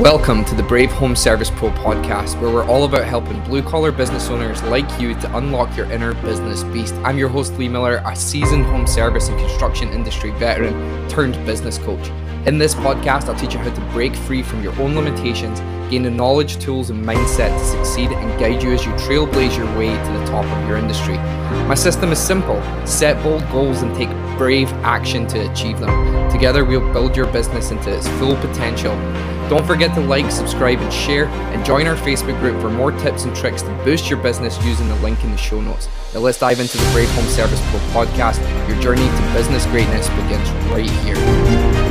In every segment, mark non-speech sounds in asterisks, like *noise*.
Welcome to the Brave Home Service Pro podcast, where we're all about helping blue collar business owners like you to unlock your inner business beast. I'm your host, Lee Miller, a seasoned home service and construction industry veteran turned business coach. In this podcast, I'll teach you how to break free from your own limitations, gain the knowledge, tools, and mindset to succeed, and guide you as you trailblaze your way to the top of your industry. My system is simple set bold goals and take brave action to achieve them. Together, we'll build your business into its full potential. Don't forget to like, subscribe, and share, and join our Facebook group for more tips and tricks to boost your business using the link in the show notes. Now, let's dive into the Brave Home Service Pro podcast. Your journey to business greatness begins right here.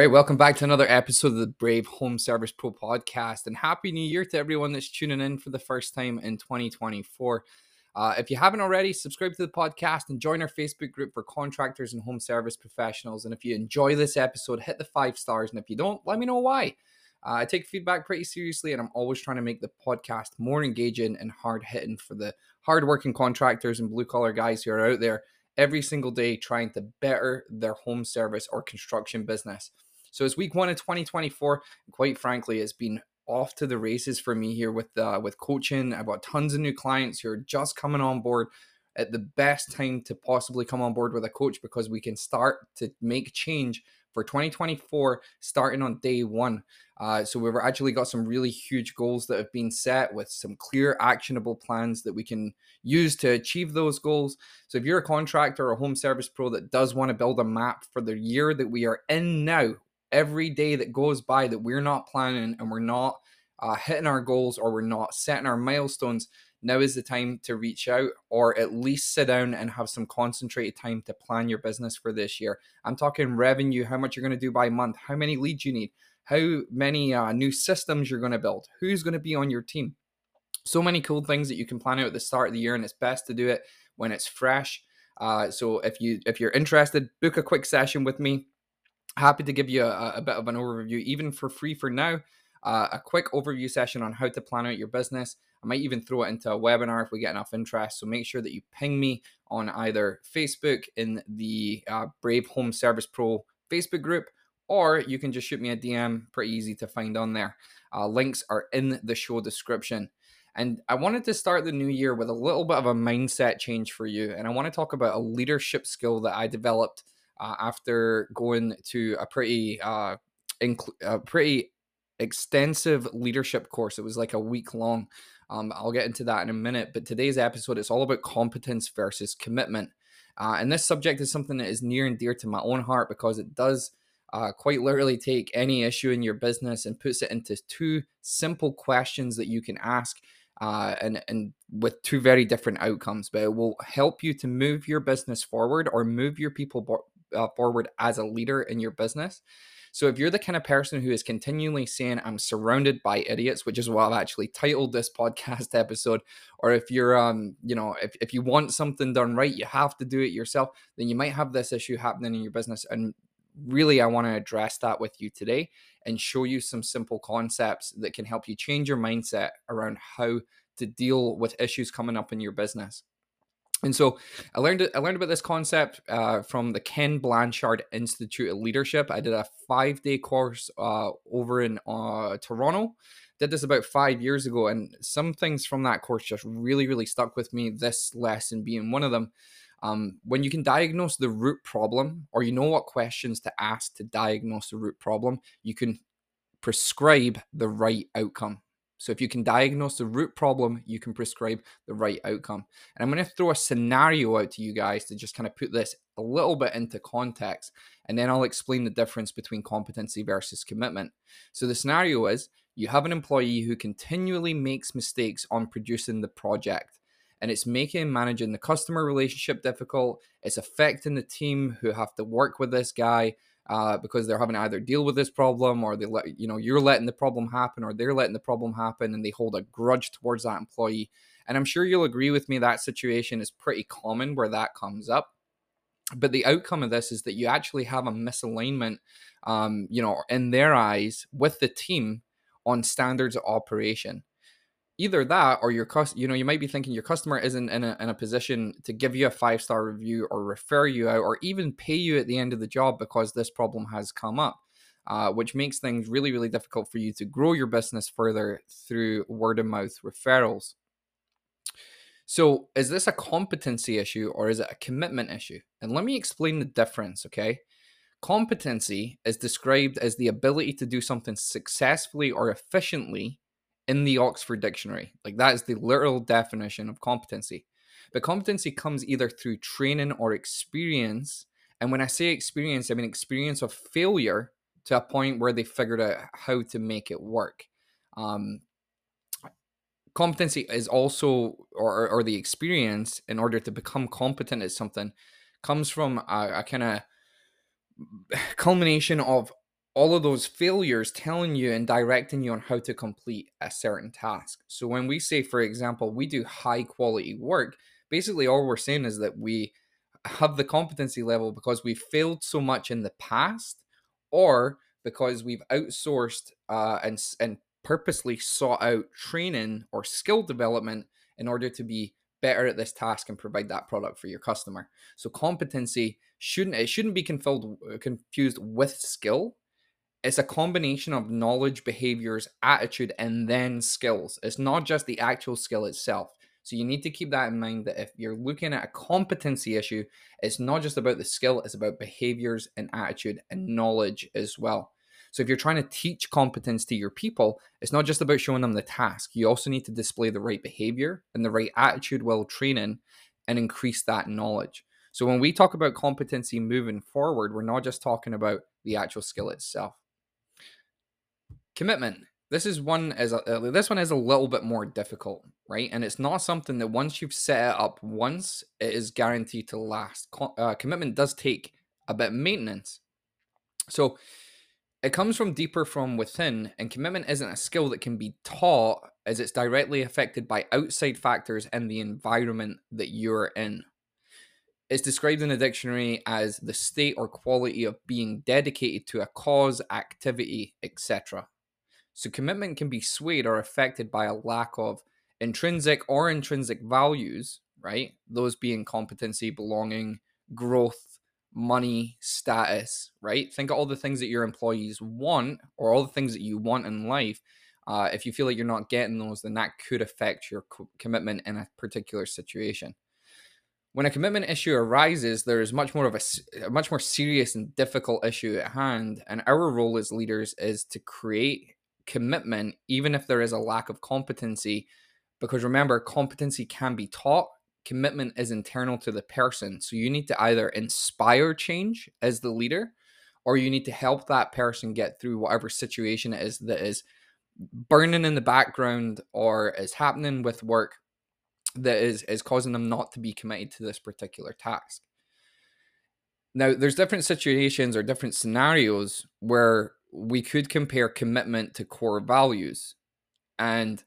Right, welcome back to another episode of the Brave Home Service Pro podcast, and happy New Year to everyone that's tuning in for the first time in 2024. Uh, if you haven't already, subscribe to the podcast and join our Facebook group for contractors and home service professionals. And if you enjoy this episode, hit the five stars, and if you don't, let me know why. Uh, I take feedback pretty seriously, and I'm always trying to make the podcast more engaging and hard hitting for the hardworking contractors and blue collar guys who are out there every single day trying to better their home service or construction business. So it's week one of 2024. Quite frankly, it's been off to the races for me here with uh, with coaching. I've got tons of new clients who are just coming on board at the best time to possibly come on board with a coach because we can start to make change for 2024 starting on day one. Uh, so we've actually got some really huge goals that have been set with some clear, actionable plans that we can use to achieve those goals. So if you're a contractor or a home service pro that does want to build a map for the year that we are in now, every day that goes by that we're not planning and we're not uh, hitting our goals or we're not setting our milestones, now is the time to reach out or at least sit down and have some concentrated time to plan your business for this year. I'm talking revenue, how much you're going to do by month, how many leads you need, how many uh, new systems you're going to build, who's going to be on your team. So many cool things that you can plan out at the start of the year, and it's best to do it when it's fresh. Uh, so if you if you're interested, book a quick session with me. Happy to give you a, a bit of an overview, even for free for now. Uh, a quick overview session on how to plan out your business I might even throw it into a webinar if we get enough interest. So make sure that you ping me on either Facebook in the uh, Brave Home Service Pro Facebook group, or you can just shoot me a DM. Pretty easy to find on there. Uh, links are in the show description. And I wanted to start the new year with a little bit of a mindset change for you. And I want to talk about a leadership skill that I developed uh, after going to a pretty, uh, inc- a pretty extensive leadership course. It was like a week long. Um, I'll get into that in a minute. But today's episode is all about competence versus commitment. Uh, and this subject is something that is near and dear to my own heart because it does uh, quite literally take any issue in your business and puts it into two simple questions that you can ask. Uh, and and with two very different outcomes, but it will help you to move your business forward or move your people uh, forward as a leader in your business. So if you're the kind of person who is continually saying, I'm surrounded by idiots, which is what I've actually titled this *laughs* podcast episode, or if you're um, you know, if, if you want something done right, you have to do it yourself, then you might have this issue happening in your business. And really I want to address that with you today and show you some simple concepts that can help you change your mindset around how to deal with issues coming up in your business. And so I learned I learned about this concept uh, from the Ken Blanchard Institute of Leadership. I did a five day course uh, over in uh, Toronto. Did this about five years ago, and some things from that course just really, really stuck with me. This lesson being one of them. Um, when you can diagnose the root problem, or you know what questions to ask to diagnose the root problem, you can prescribe the right outcome. So if you can diagnose the root problem, you can prescribe the right outcome. And I'm going to throw a scenario out to you guys to just kind of put this a little bit into context. And then I'll explain the difference between competency versus commitment. So the scenario is you have an employee who continually makes mistakes on producing the project. And it's making managing the customer relationship difficult. It's affecting the team who have to work with this guy uh, because they're having to either deal with this problem or they let you know you're letting the problem happen or they're letting the problem happen and they hold a grudge towards that employee. And i'm sure you'll agree with me that situation is pretty common where that comes up. But the outcome of this is that you actually have a misalignment um, you know in their eyes with the team on standards of operation either that or your cost you know you might be thinking your customer isn't in a, in a position to give you a five star review or refer you out or even pay you at the end of the job because this problem has come up uh, which makes things really really difficult for you to grow your business further through word of mouth referrals. So is this a competency issue or is it a commitment issue? And let me explain the difference okay? Competency is described as the ability to do something successfully or efficiently in the Oxford Dictionary. Like that is the literal definition of competency. But competency comes either through training or experience. And when I say experience, I mean experience of failure to a point where they figured out how to make it work. Um, competency is also, or, or the experience in order to become competent at something, comes from a, a kind of culmination of all of those failures telling you and directing you on how to complete a certain task. So when we say, for example, we do high quality work, basically all we're saying is that we have the competency level because we failed so much in the past or because we've outsourced uh, and, and purposely sought out training or skill development in order to be better at this task and provide that product for your customer. So competency shouldn't it shouldn't be confused with skill it's a combination of knowledge, behaviors, attitude, and then skills. It's not just the actual skill itself. So you need to keep that in mind that if you're looking at a competency issue, it's not just about the skill, it's about behaviors and attitude and knowledge as well. So if you're trying to teach competence to your people, it's not just about showing them the task. You also need to display the right behavior and the right attitude while training and increase that knowledge. So when we talk about competency moving forward, we're not just talking about the actual skill itself commitment. This is one as a, uh, this one is a little bit more difficult right? And it's not something that once you've set it up once it is guaranteed to last. Uh, commitment does take a bit of maintenance. So it comes from deeper from within and commitment isn't a skill that can be taught as it's directly affected by outside factors and the environment that you're in. It's described in the dictionary as the state or quality of being dedicated to a cause activity etc so commitment can be swayed or affected by a lack of intrinsic or intrinsic values, right? Those being competency, belonging, growth, money, status, right? Think of all the things that your employees want or all the things that you want in life. Uh, if you feel like you're not getting those, then that could affect your co- commitment in a particular situation. When a commitment issue arises, there is much more of a, a much more serious and difficult issue at hand, and our role as leaders is to create commitment, even if there is a lack of competency. Because remember, competency can be taught, commitment is internal to the person. So you need to either inspire change as the leader, or you need to help that person get through whatever situation it is that is burning in the background or is happening with work that is is causing them not to be committed to this particular task. Now, there's different situations or different scenarios where we could compare commitment to core values and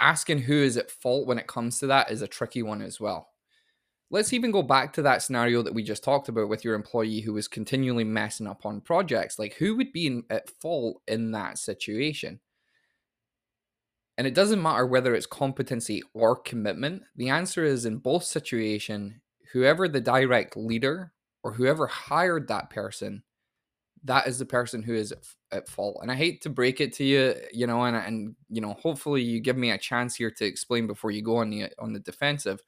asking who is at fault when it comes to that is a tricky one as well. Let's even go back to that scenario that we just talked about with your employee who was continually messing up on projects. Like, who would be in, at fault in that situation? And it doesn't matter whether it's competency or commitment. The answer is in both situation, whoever the direct leader or whoever hired that person that is the person who is at fault. And I hate to break it to you, you know, and and you know, hopefully you give me a chance here to explain before you go on the on the defensive.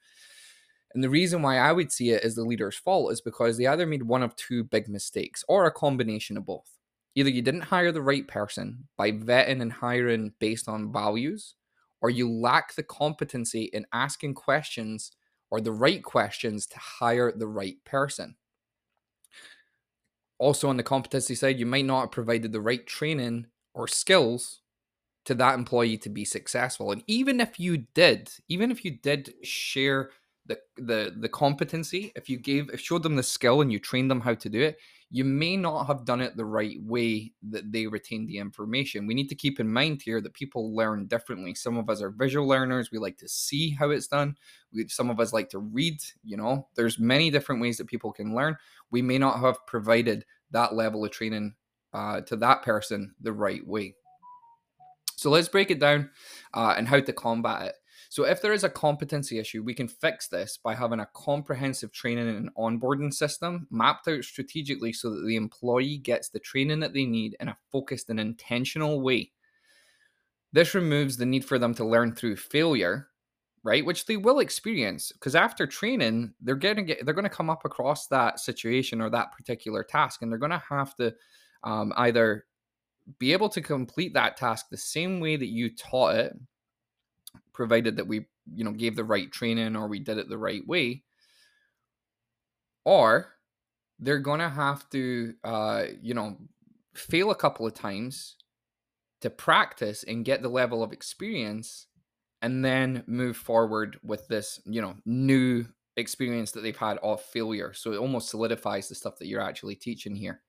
And the reason why I would see it as the leader's fault is because they either made one of two big mistakes or a combination of both. Either you didn't hire the right person by vetting and hiring based on values, or you lack the competency in asking questions or the right questions to hire the right person also on the competency side, you might not have provided the right training or skills to that employee to be successful. And even if you did, even if you did share the the the competency, if you gave if showed them the skill and you trained them how to do it, you may not have done it the right way that they retain the information. We need to keep in mind here that people learn differently. Some of us are visual learners. We like to see how it's done. We, some of us like to read, you know. There's many different ways that people can learn. We may not have provided that level of training uh, to that person the right way. So let's break it down uh, and how to combat it. So if there is a competency issue, we can fix this by having a comprehensive training and onboarding system mapped out strategically so that the employee gets the training that they need in a focused and intentional way. This removes the need for them to learn through failure, right? Which they will experience because after training, they're getting get, they're going to come up across that situation or that particular task, and they're going to have to um, either be able to complete that task the same way that you taught it provided that we you know gave the right training or we did it the right way or they're gonna have to uh you know fail a couple of times to practice and get the level of experience and then move forward with this you know new experience that they've had of failure. So it almost solidifies the stuff that you're actually teaching here.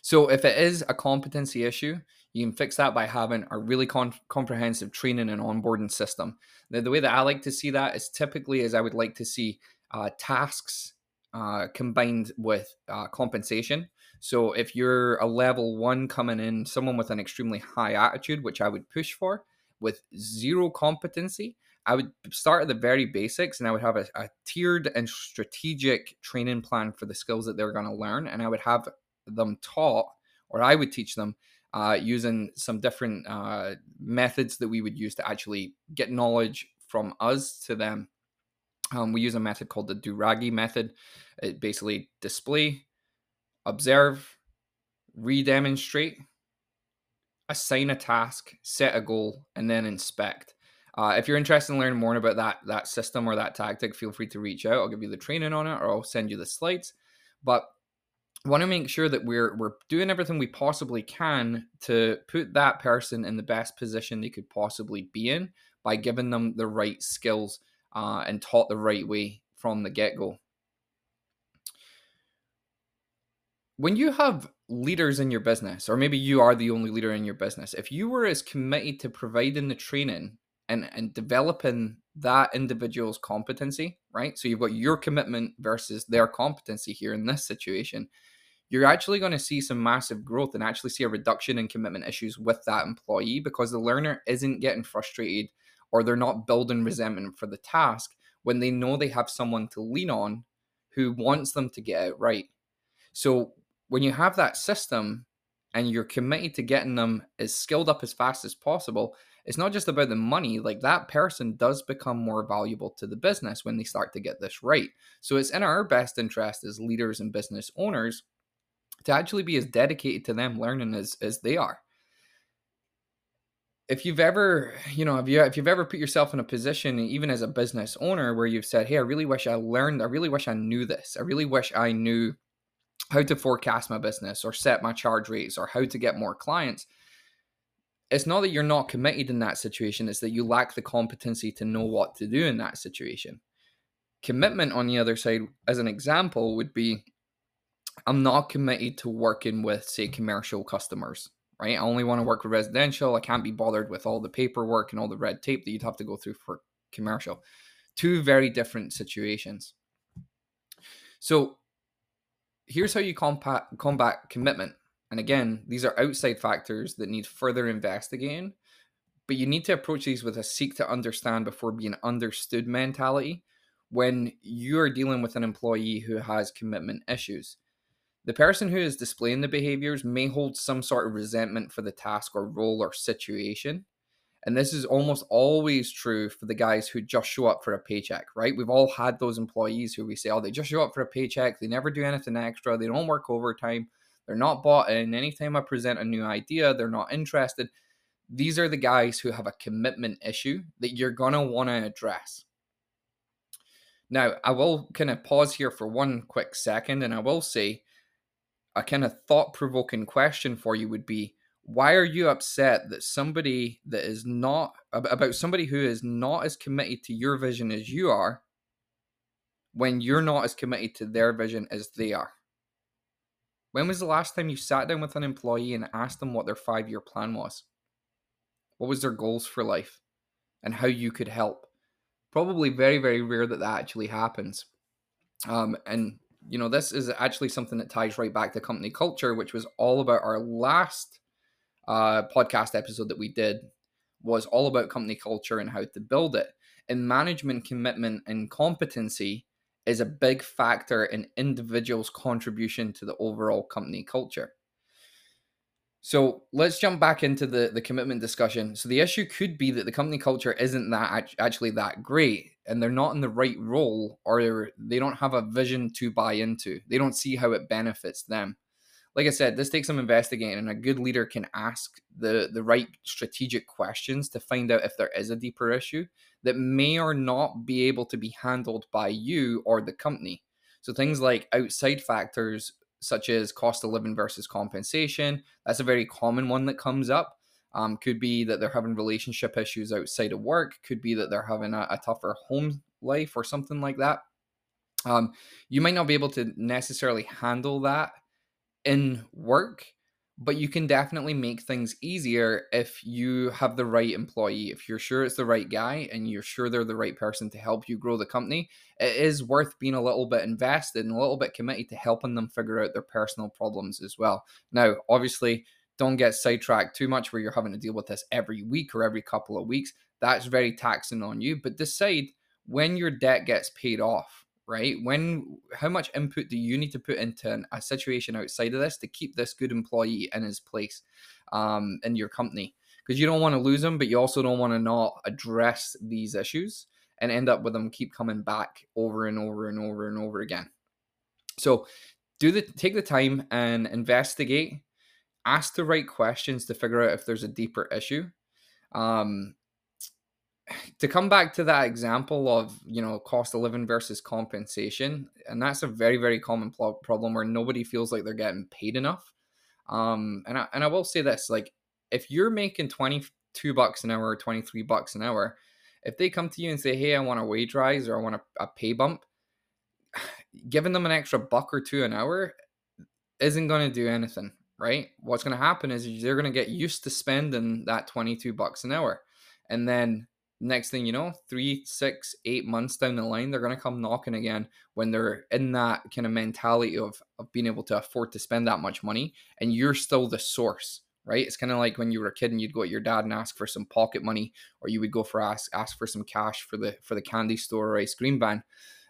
So if it is a competency issue, you can fix that by having a really con- comprehensive training and onboarding system. The, the, way that I like to see that is typically as I would like to see uh, tasks uh, combined with uh, compensation. So if you're a level one coming in, someone with an extremely high attitude, which I would push for, with zero competency, I would start at the very basics and I would have a, a tiered and strategic training plan for the skills that they're going to learn. And I would have them taught, or I would teach them uh, using some different uh, methods that we would use to actually get knowledge from us to them. Um, we use a method called the Duragi method. It basically display, observe, redemonstrate, assign a task, set a goal, and then inspect. Uh, if you're interested in learning more about that that system or that tactic, feel free to reach out. I'll give you the training on it, or I'll send you the slides. But want to make sure that we're we're doing everything we possibly can to put that person in the best position they could possibly be in by giving them the right skills uh, and taught the right way from the get-go. When you have leaders in your business or maybe you are the only leader in your business if you were as committed to providing the training and and developing that individual's competency right? So you've got your commitment versus their competency here in this situation you're actually going to see some massive growth and actually see a reduction in commitment issues with that employee because the learner isn't getting frustrated or they're not building resentment for the task when they know they have someone to lean on who wants them to get it right. So when you have that system and you're committed to getting them as skilled up as fast as possible, it's not just about the money. Like that person does become more valuable to the business when they start to get this right. So it's in our best interest as leaders and business owners to actually be as dedicated to them learning as as they are. If you've ever you know if you if you've ever put yourself in a position even as a business owner where you've said hey i really wish i learned i really wish i knew this. I really wish i knew how to forecast my business or set my charge rates or how to get more clients it's not that you're not committed in that situation it's that you lack the competency to know what to do in that situation. Commitment on the other side as an example would be I'm not committed to working with, say, commercial customers, right? I only want to work with residential. I can't be bothered with all the paperwork and all the red tape that you'd have to go through for commercial. Two very different situations. So here's how you combat, combat commitment. And again, these are outside factors that need further investigating, but you need to approach these with a seek to understand before being understood mentality when you're dealing with an employee who has commitment issues. The person who is displaying the behaviors may hold some sort of resentment for the task or role or situation. And this is almost always true for the guys who just show up for a paycheck, right? We've all had those employees who we say, oh, they just show up for a paycheck. They never do anything extra. They don't work overtime. They're not bought in. Anytime I present a new idea, they're not interested. These are the guys who have a commitment issue that you're going to want to address. Now, I will kind of pause here for one quick second and I will say a kind of thought provoking question for you would be why are you upset that somebody that is not about somebody who is not as committed to your vision as you are when you're not as committed to their vision as they are? When was the last time you sat down with an employee and asked them what their five year plan was? What was their goals for life? And how you could help? Probably very very rare that that actually happens. Um, and you know, this is actually something that ties right back to company culture, which was all about our last uh, podcast episode that we did was all about company culture and how to build it. And management commitment and competency is a big factor in individuals' contribution to the overall company culture. So let's jump back into the, the commitment discussion. So the issue could be that the company culture isn't that actually that great, and they're not in the right role, or they don't have a vision to buy into. They don't see how it benefits them. Like I said, this takes some investigating, and a good leader can ask the the right strategic questions to find out if there is a deeper issue that may or not be able to be handled by you or the company. So things like outside factors such as cost of living versus compensation. That's a very common one that comes up. Um, could be that they're having relationship issues outside of work. Could be that they're having a, a tougher home life or something like that. Um, you might not be able to necessarily handle that in work, but you can definitely make things easier if you have the right employee if you're sure it's the right guy and you're sure they're the right person to help you grow the company it is worth being a little bit invested and a little bit committed to helping them figure out their personal problems as well now obviously don't get sidetracked too much where you're having to deal with this every week or every couple of weeks that's very taxing on you but decide when your debt gets paid off right? When how much input do you need to put into a situation outside of this to keep this good employee in his place um, in your company? Because you don't want to lose him, but you also don't want to not address these issues and end up with them keep coming back over and over and over and over again. So do the take the time and investigate, ask the right questions to figure out if there's a deeper issue. Um, *sighs* to come back to that example of you know cost of living versus compensation and that's a very very common pl- problem where nobody feels like they're getting paid enough um and I, and I will say this like if you're making 22 bucks an hour or 23 bucks an hour if they come to you and say hey i want a wage rise or i want a, a pay bump *sighs* giving them an extra buck or two an hour isn't going to do anything right what's going to happen is they're going to get used to spending that 22 bucks an hour and then next thing you know, three, six, eight months down the line, they're going to come knocking again when they're in that kind of mentality of, of being able to afford to spend that much money and you're still the source. Right, it's kind of like when you were a kid and you'd go to your dad and ask for some pocket money, or you would go for ask ask for some cash for the for the candy store or ice cream van.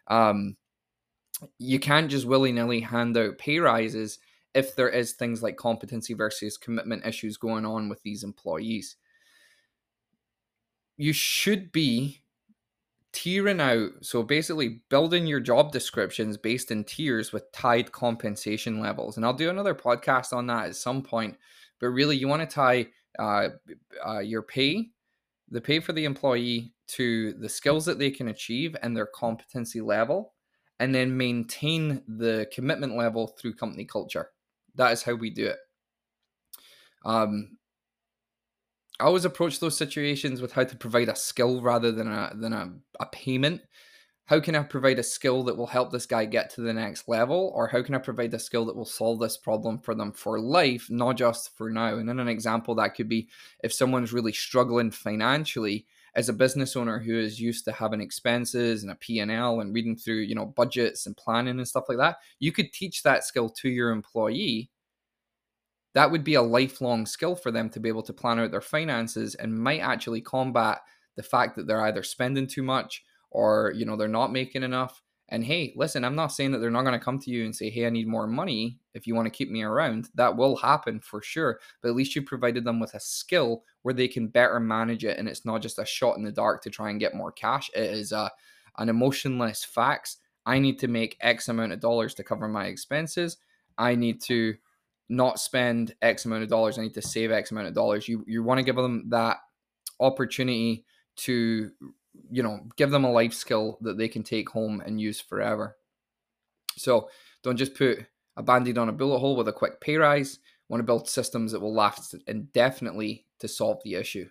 Um, you can't just willy nilly hand out pay rises if there is things like competency versus commitment issues going on with these employees. You should be tiering out so basically building your job descriptions based in tiers with tied compensation levels. And i'll do another podcast on that at some point but really you want to tie uh, uh, your pay the pay for the employee to the skills that they can achieve and their competency level and then maintain the commitment level through company culture that is how we do it um, I always approach those situations with how to provide a skill rather than a than a, a payment. How can I provide a skill that will help this guy get to the next level? Or how can I provide a skill that will solve this problem for them for life, not just for now? And in an example, that could be if someone's really struggling financially as a business owner who is used to having expenses and a P&L and reading through, you know, budgets and planning and stuff like that, you could teach that skill to your employee. That would be a lifelong skill for them to be able to plan out their finances and might actually combat the fact that they're either spending too much or you know they're not making enough and hey listen i'm not saying that they're not going to come to you and say hey i need more money if you want to keep me around that will happen for sure but at least you provided them with a skill where they can better manage it and it's not just a shot in the dark to try and get more cash it is a, an emotionless facts i need to make x amount of dollars to cover my expenses i need to not spend X amount of dollars. I need to save X amount of dollars. You you want to give them that opportunity to you know give them a life skill that they can take home and use forever. So don't just put a band-aid on a bullet hole with a quick pay rise. Want to build systems that will last indefinitely to solve the issue.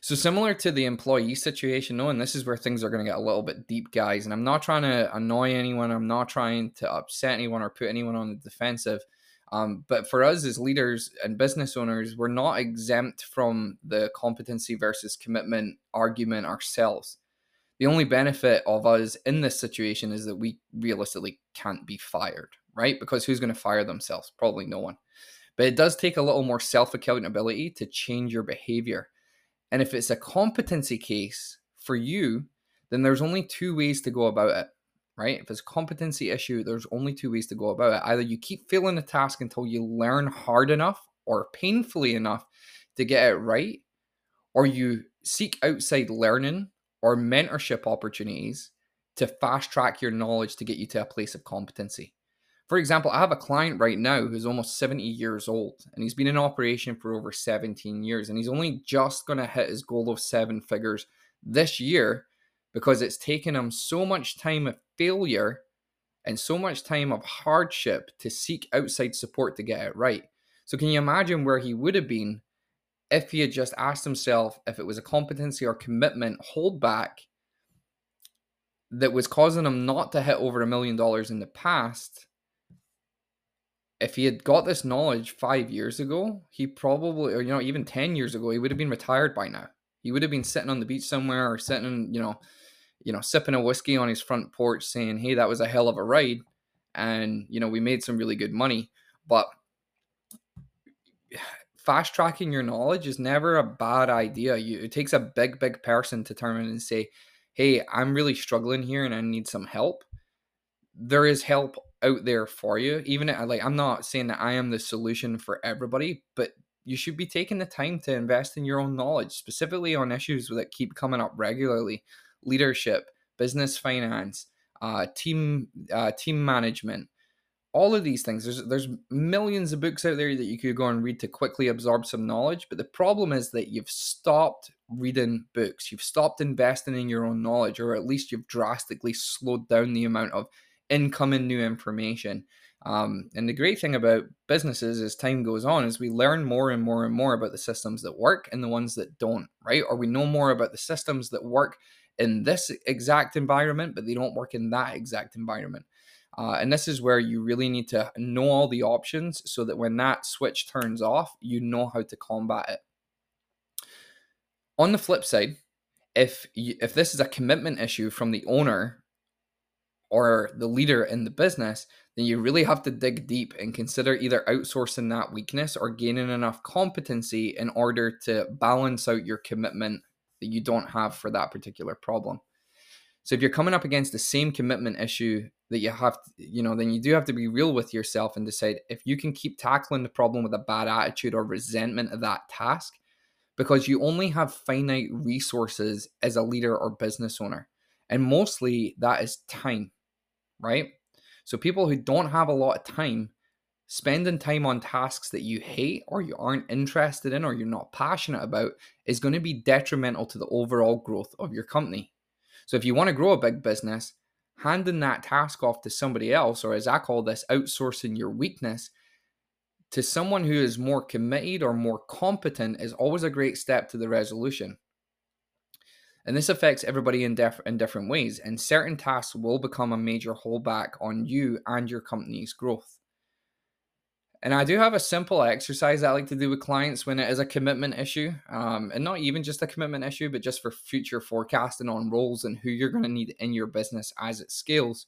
So similar to the employee situation, no, and this is where things are going to get a little bit deep, guys. And I'm not trying to annoy anyone. I'm not trying to upset anyone or put anyone on the defensive. Um, but for us as leaders and business owners, we're not exempt from the competency versus commitment argument ourselves. The only benefit of us in this situation is that we realistically can't be fired, right? Because who's going to fire themselves? Probably no one. But it does take a little more self accountability to change your behavior. And if it's a competency case for you, then there's only two ways to go about it, right? If it's a competency issue, there's only two ways to go about it. Either you keep failing the task until you learn hard enough or painfully enough to get it right, or you seek outside learning or mentorship opportunities to fast track your knowledge to get you to a place of competency. For example, I have a client right now who's almost 70 years old and he's been in operation for over 17 years and he's only just going to hit his goal of seven figures this year because it's taken him so much time of failure and so much time of hardship to seek outside support to get it right. So, can you imagine where he would have been if he had just asked himself if it was a competency or commitment holdback that was causing him not to hit over a million dollars in the past? If he had got this knowledge five years ago, he probably, or you know, even 10 years ago, he would have been retired by now. He would have been sitting on the beach somewhere or sitting, you know, you know, sipping a whiskey on his front porch saying, Hey, that was a hell of a ride. And, you know, we made some really good money. But fast tracking your knowledge is never a bad idea. You, it takes a big, big person to turn in and say, Hey, I'm really struggling here and I need some help. There is help out there for you. Even like I'm not saying that I am the solution for everybody, but you should be taking the time to invest in your own knowledge, specifically on issues that keep coming up regularly leadership, business finance, uh, team uh, team management, all of these things. There's there's millions of books out there that you could go and read to quickly absorb some knowledge. But the problem is that you've stopped reading books. You've stopped investing in your own knowledge, or at least you've drastically slowed down the amount of incoming new information. Um, and the great thing about businesses as time goes on is we learn more and more and more about the systems that work and the ones that don't, right? Or we know more about the systems that work in this exact environment, but they don't work in that exact environment. Uh, and this is where you really need to know all the options so that when that switch turns off, you know how to combat it. On the flip side, if you, if this is a commitment issue from the owner or the leader in the business, then you really have to dig deep and consider either outsourcing that weakness or gaining enough competency in order to balance out your commitment that you don't have for that particular problem. So if you're coming up against the same commitment issue that you have, to, you know, then you do have to be real with yourself and decide if you can keep tackling the problem with a bad attitude or resentment of that task, because you only have finite resources as a leader or business owner. And mostly that is time, right? So people who don't have a lot of time spending time on tasks that you hate or you aren't interested in or you're not passionate about is going to be detrimental to the overall growth of your company. So if you want to grow a big business, handing that task off to somebody else, or as I call this, outsourcing your weakness to someone who is more committed or more competent is always a great step to the resolution. And this affects everybody in, def- in different ways, and certain tasks will become a major holdback on you and your company's growth. And I do have a simple exercise I like to do with clients when it is a commitment issue, um, and not even just a commitment issue, but just for future forecasting on roles and who you're going to need in your business as it scales.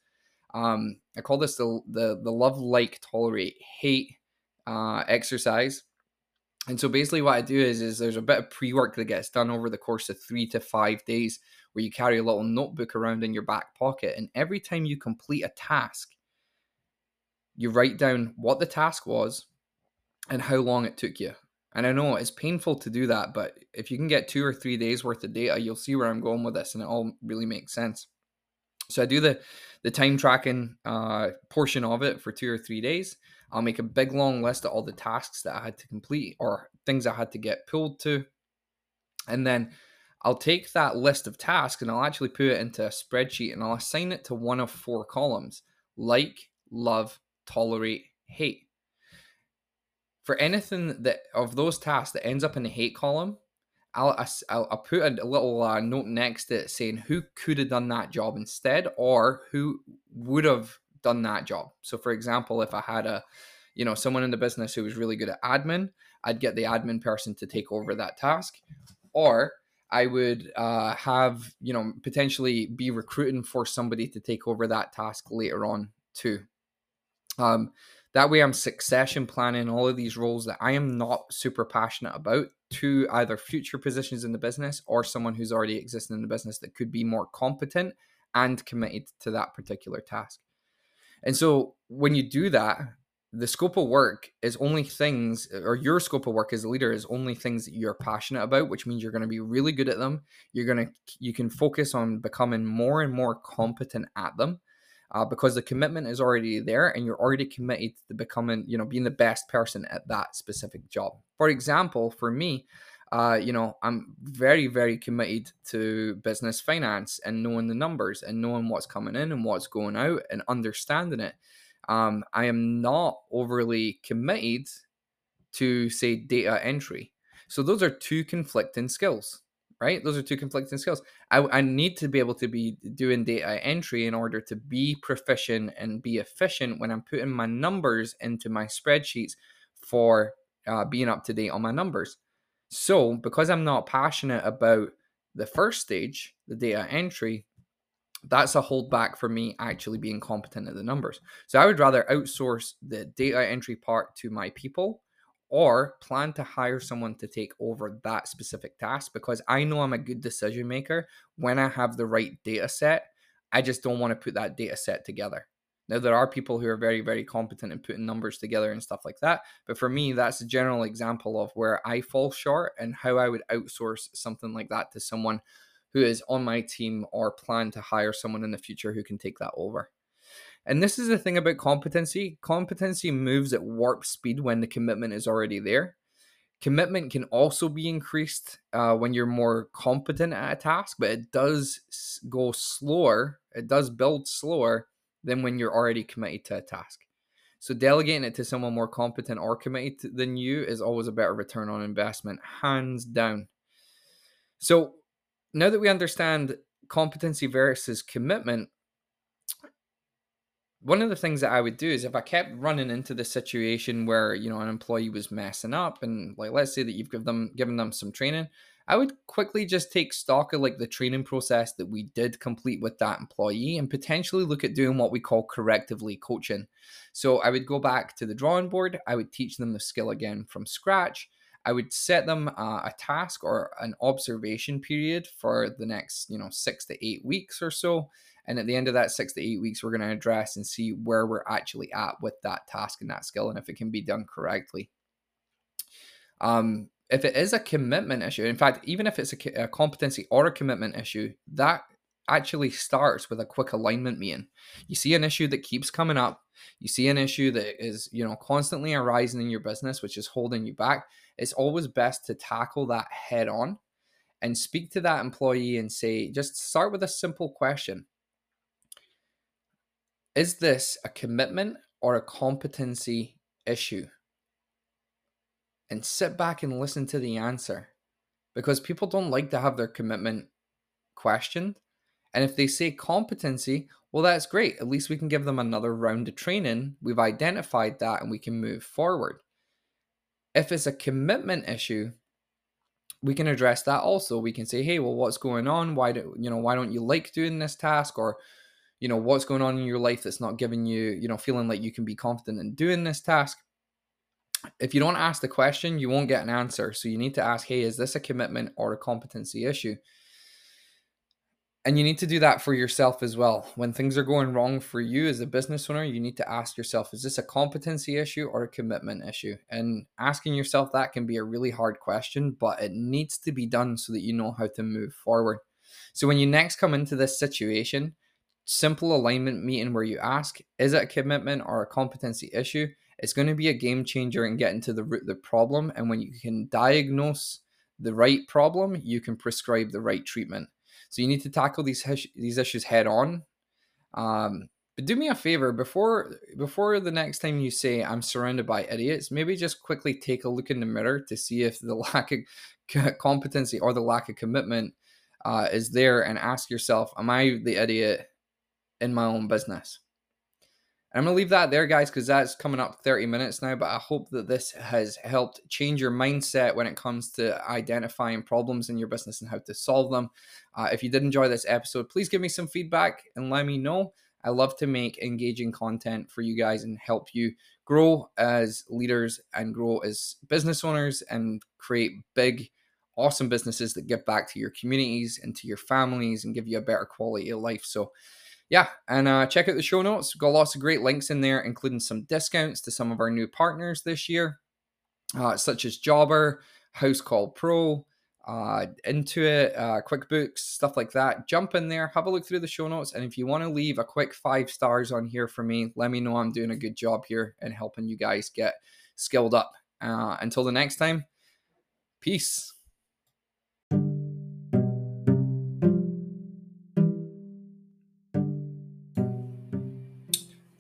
Um, I call this the the the love, like, tolerate, hate uh, exercise. And so basically, what I do is is there's a bit of pre work that gets done over the course of three to five days, where you carry a little notebook around in your back pocket, and every time you complete a task you write down what the task was and how long it took you. And I know it's painful to do that, but if you can get two or three days worth of data, you'll see where I'm going with this, and it all really makes sense. So I do the the time tracking uh, portion of it for two or three days. I'll make a big long list of all the tasks that I had to complete or things I had to get pulled to, and then I'll take that list of tasks and I'll actually put it into a spreadsheet and I'll assign it to one of four columns: like, love, tolerate hate. For anything that of those tasks that ends up in the hate column, I'll, I'll, I'll put a little uh, note next to it saying who could have done that job instead or who would have done that job. So, for example, if I had a, you know, someone in the business who was really good at admin, I'd get the admin person to take over that task. Or I would uh, have, you know, potentially be recruiting for somebody to take over that task later on too. Um, that way, I'm succession planning all of these roles that I am not super passionate about to either future positions in the business or someone who's already existing in the business that could be more competent and committed to that particular task. And so, when you do that, the scope of work is only things or your scope of work as a leader is only things that you're passionate about which means you're going to be really good at them you're going to you can focus on becoming more and more competent at them uh, because the commitment is already there and you're already committed to becoming you know being the best person at that specific job. For example for me uh, you know i'm very very committed to business finance and knowing the numbers and knowing what's coming in and what's going out and understanding it. Um, I am not overly committed to say data entry. So those are two conflicting skills, right? Those are two conflicting skills. I, I need to be able to be doing data entry in order to be proficient and be efficient when I'm putting my numbers into my spreadsheets for uh, being up to date on my numbers. So because I'm not passionate about the first stage, the data entry, that's a holdback for me actually being competent at the numbers. So I would rather outsource the data entry part to my people or plan to hire someone to take over that specific task because I know I'm a good decision maker when I have the right data set. I just don't want to put that data set together. Now, there are people who are very, very competent in putting numbers together and stuff like that. But for me, that's a general example of where I fall short and how I would outsource something like that to someone who is on my team or plan to hire someone in the future who can take that over. And this is the thing about competency competency moves at warp speed when the commitment is already there. Commitment can also be increased uh, when you're more competent at a task, but it does go slower, it does build slower than when you're already committed to a task. So delegating it to someone more competent or committed than you is always a better return on investment, hands down. So now that we understand competency versus commitment, one of the things that I would do is if I kept running into the situation where you know an employee was messing up, and like let's say that you've given them given them some training, I would quickly just take stock of like the training process that we did complete with that employee and potentially look at doing what we call correctively coaching. So I would go back to the drawing board, I would teach them the skill again from scratch, I would set them uh, a task or an observation period for the next, you know, six to eight weeks or so. And at the end of that six to eight weeks, we're going to address and see where we're actually at with that task and that skill and if it can be done correctly. Um, if it is a commitment issue, in fact, even if it's a, a competency or a commitment issue, that actually starts with a quick alignment meeting. You see an issue that keeps coming up, you see an issue that is, you know, constantly arising in your business, which is holding you back it's always best to tackle that head on and speak to that employee and say, just start with a simple question Is this a commitment or a competency issue? And sit back and listen to the answer because people don't like to have their commitment questioned. And if they say competency, well, that's great. At least we can give them another round of training. We've identified that and we can move forward. If it's a commitment issue, we can address that also. We can say, hey, well, what's going on? Why do you know why don't you like doing this task? Or, you know, what's going on in your life that's not giving you, you know, feeling like you can be confident in doing this task? If you don't ask the question, you won't get an answer. So you need to ask, hey, is this a commitment or a competency issue? And you need to do that for yourself as well. When things are going wrong for you as a business owner, you need to ask yourself, is this a competency issue or a commitment issue? And asking yourself that can be a really hard question, but it needs to be done so that you know how to move forward. So when you next come into this situation, simple alignment meeting where you ask, is it a commitment or a competency issue? It's going to be a game changer in getting to the root of the problem. And when you can diagnose the right problem, you can prescribe the right treatment. So you need to tackle these these issues head on. Um, but do me a favor before before the next time you say I'm surrounded by idiots, maybe just quickly take a look in the mirror to see if the *laughs* lack of competency or the lack of commitment uh, is there, and ask yourself, Am I the idiot in my own business? I'm going to leave that there, guys, because that's coming up 30 minutes now. But I hope that this has helped change your mindset when it comes to identifying problems in your business and how to solve them. Uh, if you did enjoy this episode, please give me some feedback and let me know. I love to make engaging content for you guys and help you grow as leaders and grow as business owners and create big, awesome businesses that give back to your communities and to your families and give you a better quality of life. So, yeah, and uh, check out the show notes. We've got lots of great links in there, including some discounts to some of our new partners this year, uh, such as Jobber, Housecall Pro, uh, Intuit, uh, QuickBooks, stuff like that. Jump in there, have a look through the show notes, and if you want to leave a quick five stars on here for me, let me know I'm doing a good job here and helping you guys get skilled up. Uh, until the next time, peace.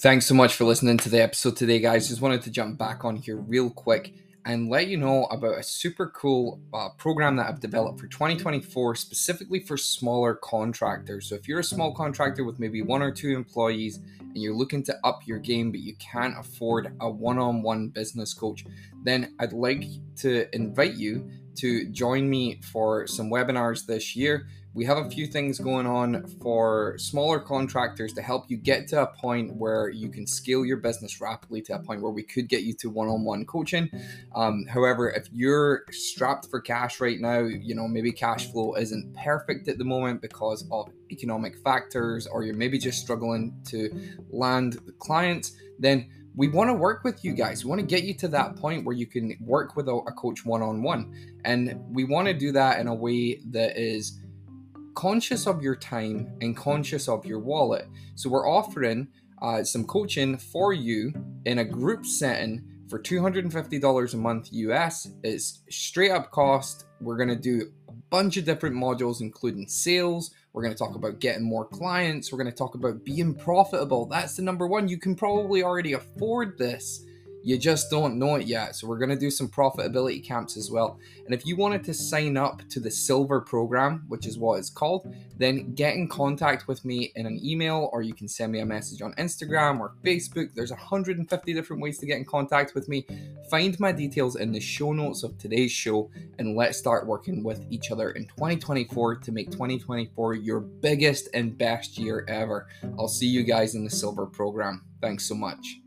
Thanks so much for listening to the episode today, guys. Just wanted to jump back on here real quick and let you know about a super cool uh, program that I've developed for 2024 specifically for smaller contractors. So, if you're a small contractor with maybe one or two employees and you're looking to up your game, but you can't afford a one on one business coach, then I'd like to invite you to join me for some webinars this year we have a few things going on for smaller contractors to help you get to a point where you can scale your business rapidly to a point where we could get you to one-on-one coaching um, however if you're strapped for cash right now you know maybe cash flow isn't perfect at the moment because of economic factors or you're maybe just struggling to land the clients then we want to work with you guys. We want to get you to that point where you can work with a, a coach one on one. And we want to do that in a way that is conscious of your time and conscious of your wallet. So we're offering uh, some coaching for you in a group setting for $250 a month US. It's straight up cost. We're going to do a bunch of different modules, including sales. We're going to talk about getting more clients. We're going to talk about being profitable. That's the number one. You can probably already afford this you just don't know it yet. So we're going to do some profitability camps as well. And if you wanted to sign up to the silver program, which is what it's called, then get in contact with me in an email or you can send me a message on Instagram or Facebook. There's 150 different ways to get in contact with me. Find my details in the show notes of today's show and let's start working with each other in 2024 to make 2024 your biggest and best year ever. I'll see you guys in the silver program. Thanks so much.